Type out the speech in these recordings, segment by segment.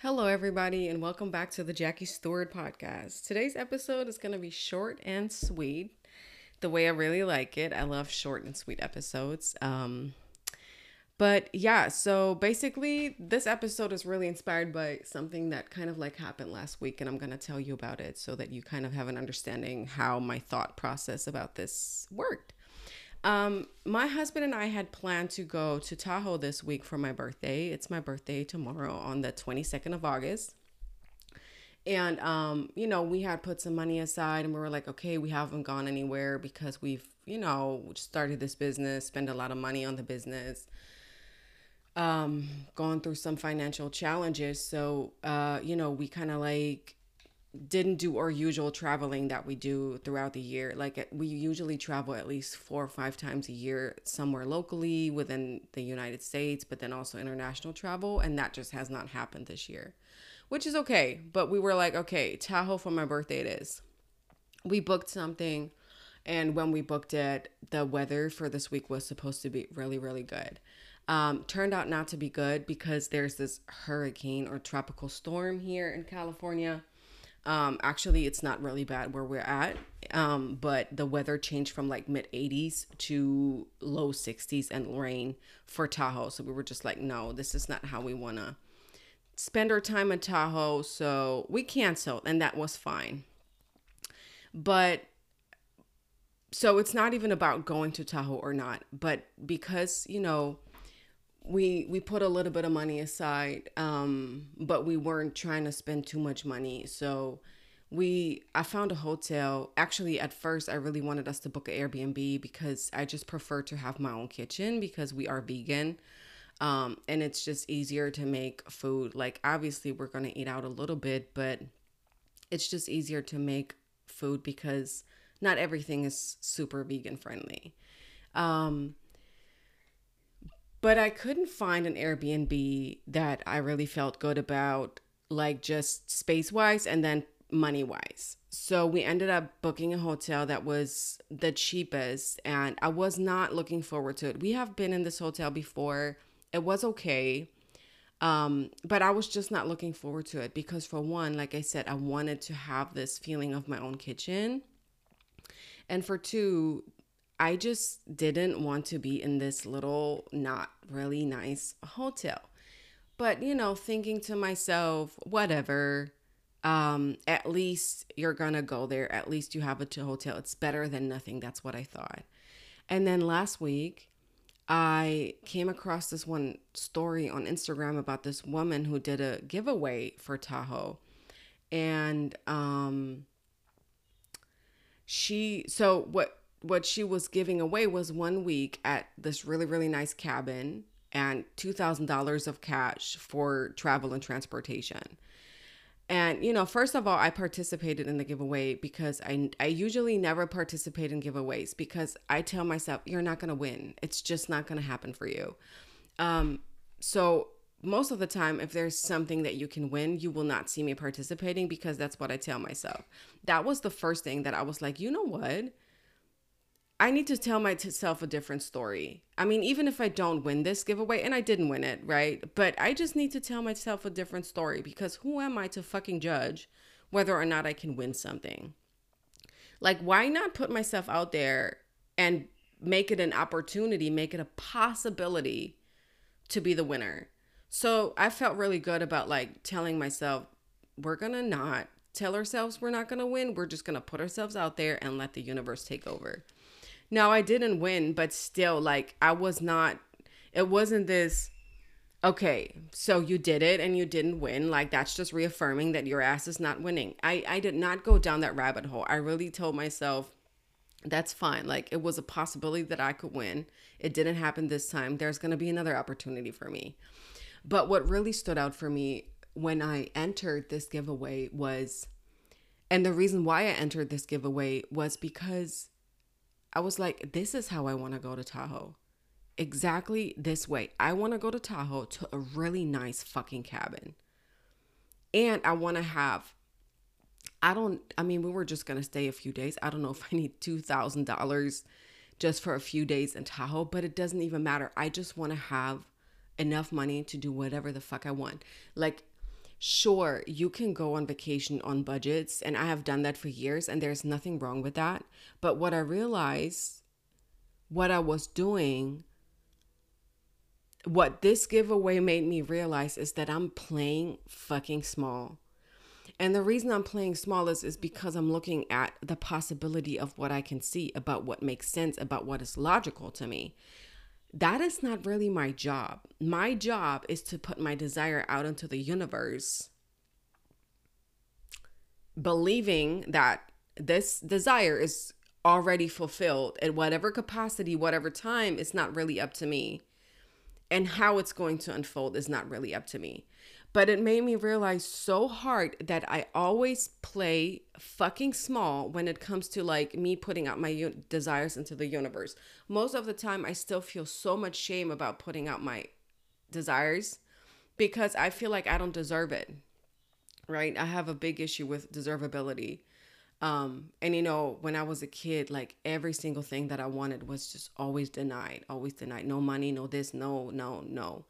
Hello, everybody, and welcome back to the Jackie Stewart podcast. Today's episode is going to be short and sweet, the way I really like it. I love short and sweet episodes. Um, but yeah, so basically, this episode is really inspired by something that kind of like happened last week, and I'm going to tell you about it so that you kind of have an understanding how my thought process about this worked. Um, my husband and I had planned to go to Tahoe this week for my birthday. It's my birthday tomorrow on the 22nd of August. And, um, you know, we had put some money aside and we were like, okay, we haven't gone anywhere because we've, you know, started this business, spend a lot of money on the business um, gone through some financial challenges. So, uh, you know, we kind of like didn't do our usual traveling that we do throughout the year. Like we usually travel at least four or five times a year somewhere locally within the United States, but then also international travel. And that just has not happened this year, which is okay. But we were like, okay, Tahoe for my birthday it is. We booked something. And when we booked it, the weather for this week was supposed to be really, really good um, turned out not to be good because there's this hurricane or tropical storm here in California. Um, actually, it's not really bad where we're at, um, but the weather changed from like mid 80s to low 60s and rain for Tahoe. So we were just like, no, this is not how we want to spend our time in Tahoe. So we canceled, and that was fine. But so it's not even about going to Tahoe or not, but because, you know, we we put a little bit of money aside um but we weren't trying to spend too much money. So we i found a hotel. Actually at first i really wanted us to book an airbnb because i just prefer to have my own kitchen because we are vegan. Um and it's just easier to make food. Like obviously we're going to eat out a little bit but it's just easier to make food because not everything is super vegan friendly. Um but I couldn't find an Airbnb that I really felt good about, like just space wise and then money wise. So we ended up booking a hotel that was the cheapest, and I was not looking forward to it. We have been in this hotel before, it was okay. Um, but I was just not looking forward to it because, for one, like I said, I wanted to have this feeling of my own kitchen. And for two, I just didn't want to be in this little, not really nice hotel. But, you know, thinking to myself, whatever, um, at least you're gonna go there. At least you have a hotel. It's better than nothing. That's what I thought. And then last week, I came across this one story on Instagram about this woman who did a giveaway for Tahoe. And um she so what what she was giving away was one week at this really really nice cabin and $2000 of cash for travel and transportation. And you know first of all i participated in the giveaway because i i usually never participate in giveaways because i tell myself you're not going to win. It's just not going to happen for you. Um so most of the time if there's something that you can win you will not see me participating because that's what i tell myself. That was the first thing that i was like you know what I need to tell myself a different story. I mean, even if I don't win this giveaway, and I didn't win it, right? But I just need to tell myself a different story because who am I to fucking judge whether or not I can win something? Like, why not put myself out there and make it an opportunity, make it a possibility to be the winner? So I felt really good about like telling myself, we're gonna not tell ourselves we're not gonna win. We're just gonna put ourselves out there and let the universe take over. No, I didn't win, but still, like, I was not, it wasn't this, okay, so you did it and you didn't win. Like, that's just reaffirming that your ass is not winning. I, I did not go down that rabbit hole. I really told myself, that's fine. Like, it was a possibility that I could win. It didn't happen this time. There's going to be another opportunity for me. But what really stood out for me when I entered this giveaway was, and the reason why I entered this giveaway was because I was like, this is how I want to go to Tahoe. Exactly this way. I want to go to Tahoe to a really nice fucking cabin. And I want to have, I don't, I mean, we were just going to stay a few days. I don't know if I need $2,000 just for a few days in Tahoe, but it doesn't even matter. I just want to have enough money to do whatever the fuck I want. Like, Sure, you can go on vacation on budgets, and I have done that for years, and there's nothing wrong with that. But what I realized, what I was doing, what this giveaway made me realize is that I'm playing fucking small. And the reason I'm playing small is, is because I'm looking at the possibility of what I can see about what makes sense, about what is logical to me. That is not really my job. My job is to put my desire out into the universe, believing that this desire is already fulfilled in whatever capacity, whatever time, it's not really up to me. And how it's going to unfold is not really up to me. But it made me realize so hard that I always play fucking small when it comes to like me putting out my desires into the universe. Most of the time, I still feel so much shame about putting out my desires because I feel like I don't deserve it. Right? I have a big issue with deservability. Um, and you know, when I was a kid, like every single thing that I wanted was just always denied, always denied. No money, no this, no, no, no.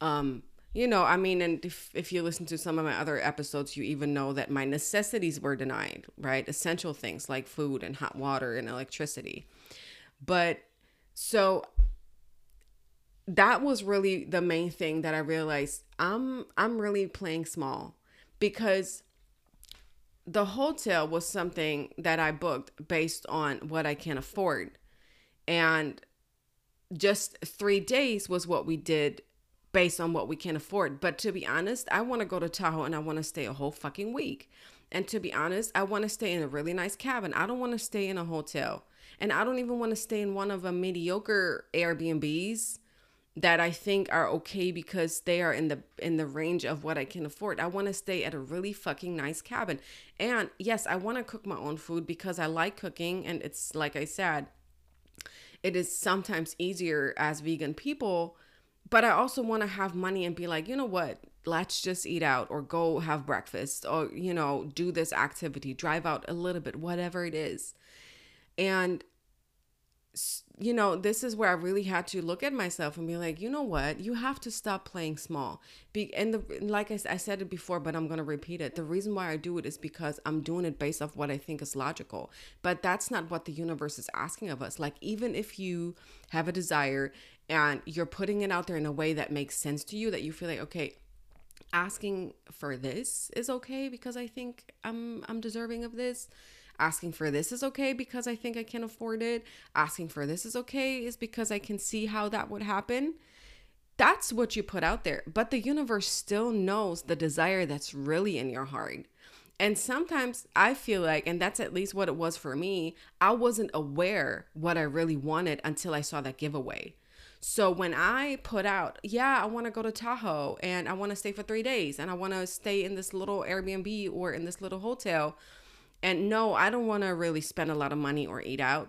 Um, you know, I mean, and if, if you listen to some of my other episodes, you even know that my necessities were denied, right? Essential things like food and hot water and electricity. But so that was really the main thing that I realized I'm I'm really playing small because the hotel was something that I booked based on what I can afford. And just 3 days was what we did based on what we can afford. But to be honest, I want to go to Tahoe and I want to stay a whole fucking week. And to be honest, I want to stay in a really nice cabin. I don't want to stay in a hotel. And I don't even want to stay in one of a mediocre Airbnbs that I think are okay because they are in the in the range of what I can afford. I want to stay at a really fucking nice cabin. And yes, I want to cook my own food because I like cooking and it's like I said, it is sometimes easier as vegan people but I also want to have money and be like, you know what? Let's just eat out or go have breakfast or, you know, do this activity, drive out a little bit, whatever it is. And, you know, this is where I really had to look at myself and be like, you know what? You have to stop playing small. Be and the like I, I said it before, but I'm gonna repeat it. The reason why I do it is because I'm doing it based off what I think is logical. But that's not what the universe is asking of us. Like even if you have a desire and you're putting it out there in a way that makes sense to you that you feel like okay asking for this is okay because i think i'm i'm deserving of this. Asking for this is okay because i think i can afford it. Asking for this is okay is because i can see how that would happen. That's what you put out there but the universe still knows the desire that's really in your heart. And sometimes I feel like, and that's at least what it was for me, I wasn't aware what I really wanted until I saw that giveaway. So when I put out, yeah, I want to go to Tahoe and I want to stay for three days and I want to stay in this little Airbnb or in this little hotel. And no, I don't want to really spend a lot of money or eat out.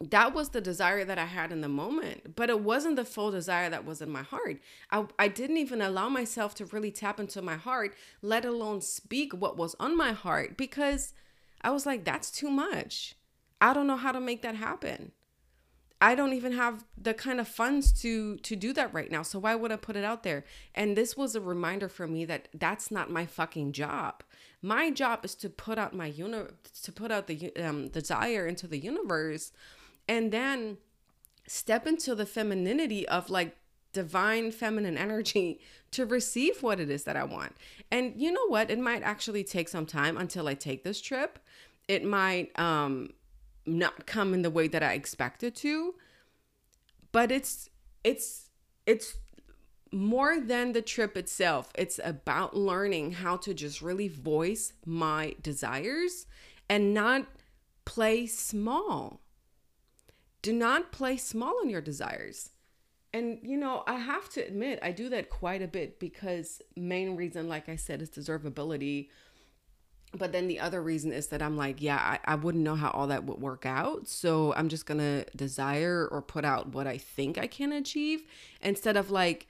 That was the desire that I had in the moment, but it wasn't the full desire that was in my heart. I, I didn't even allow myself to really tap into my heart, let alone speak what was on my heart, because I was like, that's too much. I don't know how to make that happen. I don't even have the kind of funds to to do that right now. So why would I put it out there? And this was a reminder for me that that's not my fucking job. My job is to put out my uni- to put out the um, desire into the universe, and then step into the femininity of like divine feminine energy to receive what it is that I want. And you know what? It might actually take some time until I take this trip. It might um not come in the way that I expected to. But it's it's it's more than the trip itself. It's about learning how to just really voice my desires and not play small. Do not play small on your desires. And you know, I have to admit, I do that quite a bit because main reason like I said is deservability but then the other reason is that I'm like, yeah, I, I wouldn't know how all that would work out. So I'm just gonna desire or put out what I think I can achieve instead of like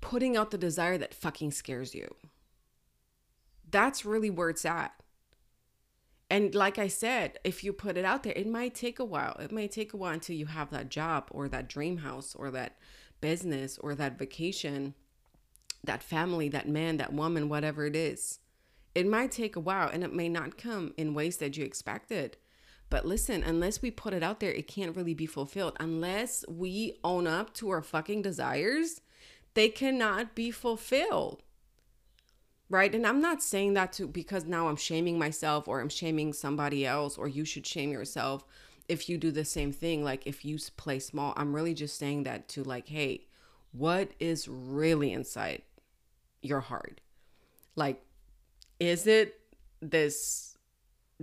putting out the desire that fucking scares you. That's really where it's at. And like I said, if you put it out there, it might take a while. It might take a while until you have that job or that dream house or that business or that vacation that family, that man, that woman, whatever it is. It might take a while and it may not come in ways that you expected. But listen, unless we put it out there, it can't really be fulfilled. Unless we own up to our fucking desires, they cannot be fulfilled. Right? And I'm not saying that to because now I'm shaming myself or I'm shaming somebody else or you should shame yourself if you do the same thing. Like if you play small, I'm really just saying that to like, hey, what is really inside your heart? Like, is it this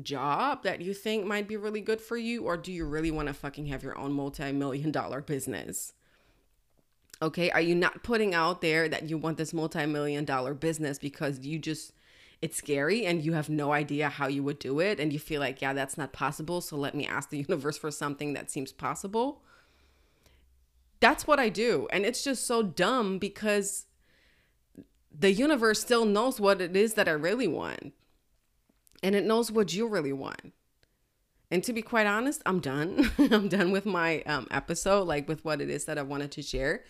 job that you think might be really good for you, or do you really want to fucking have your own multi million dollar business? Okay, are you not putting out there that you want this multi million dollar business because you just it's scary and you have no idea how you would do it and you feel like, yeah, that's not possible, so let me ask the universe for something that seems possible? That's what I do. And it's just so dumb because the universe still knows what it is that I really want. And it knows what you really want. And to be quite honest, I'm done. I'm done with my um, episode, like with what it is that I wanted to share,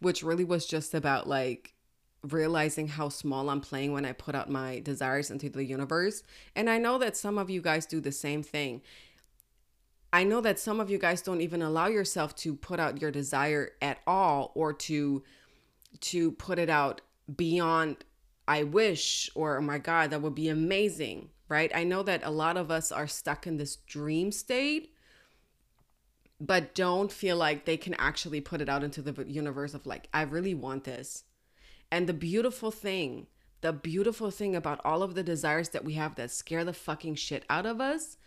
which really was just about like realizing how small I'm playing when I put out my desires into the universe. And I know that some of you guys do the same thing. I know that some of you guys don't even allow yourself to put out your desire at all or to to put it out beyond I wish or oh my god that would be amazing, right? I know that a lot of us are stuck in this dream state but don't feel like they can actually put it out into the universe of like I really want this. And the beautiful thing, the beautiful thing about all of the desires that we have that scare the fucking shit out of us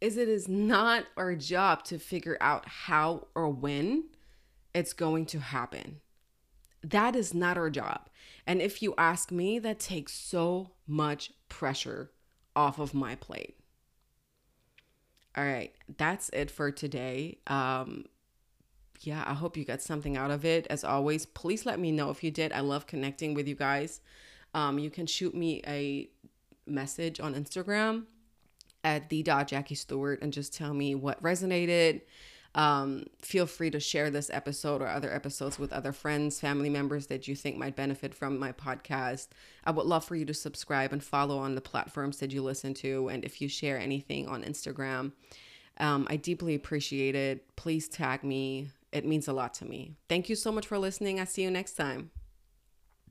is it is not our job to figure out how or when it's going to happen. That is not our job. And if you ask me, that takes so much pressure off of my plate. All right, that's it for today. Um, yeah, I hope you got something out of it. As always, please let me know if you did. I love connecting with you guys. Um, you can shoot me a message on Instagram at the dot Jackie Stewart and just tell me what resonated. Um, feel free to share this episode or other episodes with other friends, family members that you think might benefit from my podcast. I would love for you to subscribe and follow on the platforms that you listen to. And if you share anything on Instagram, um, I deeply appreciate it. Please tag me. It means a lot to me. Thank you so much for listening. I see you next time.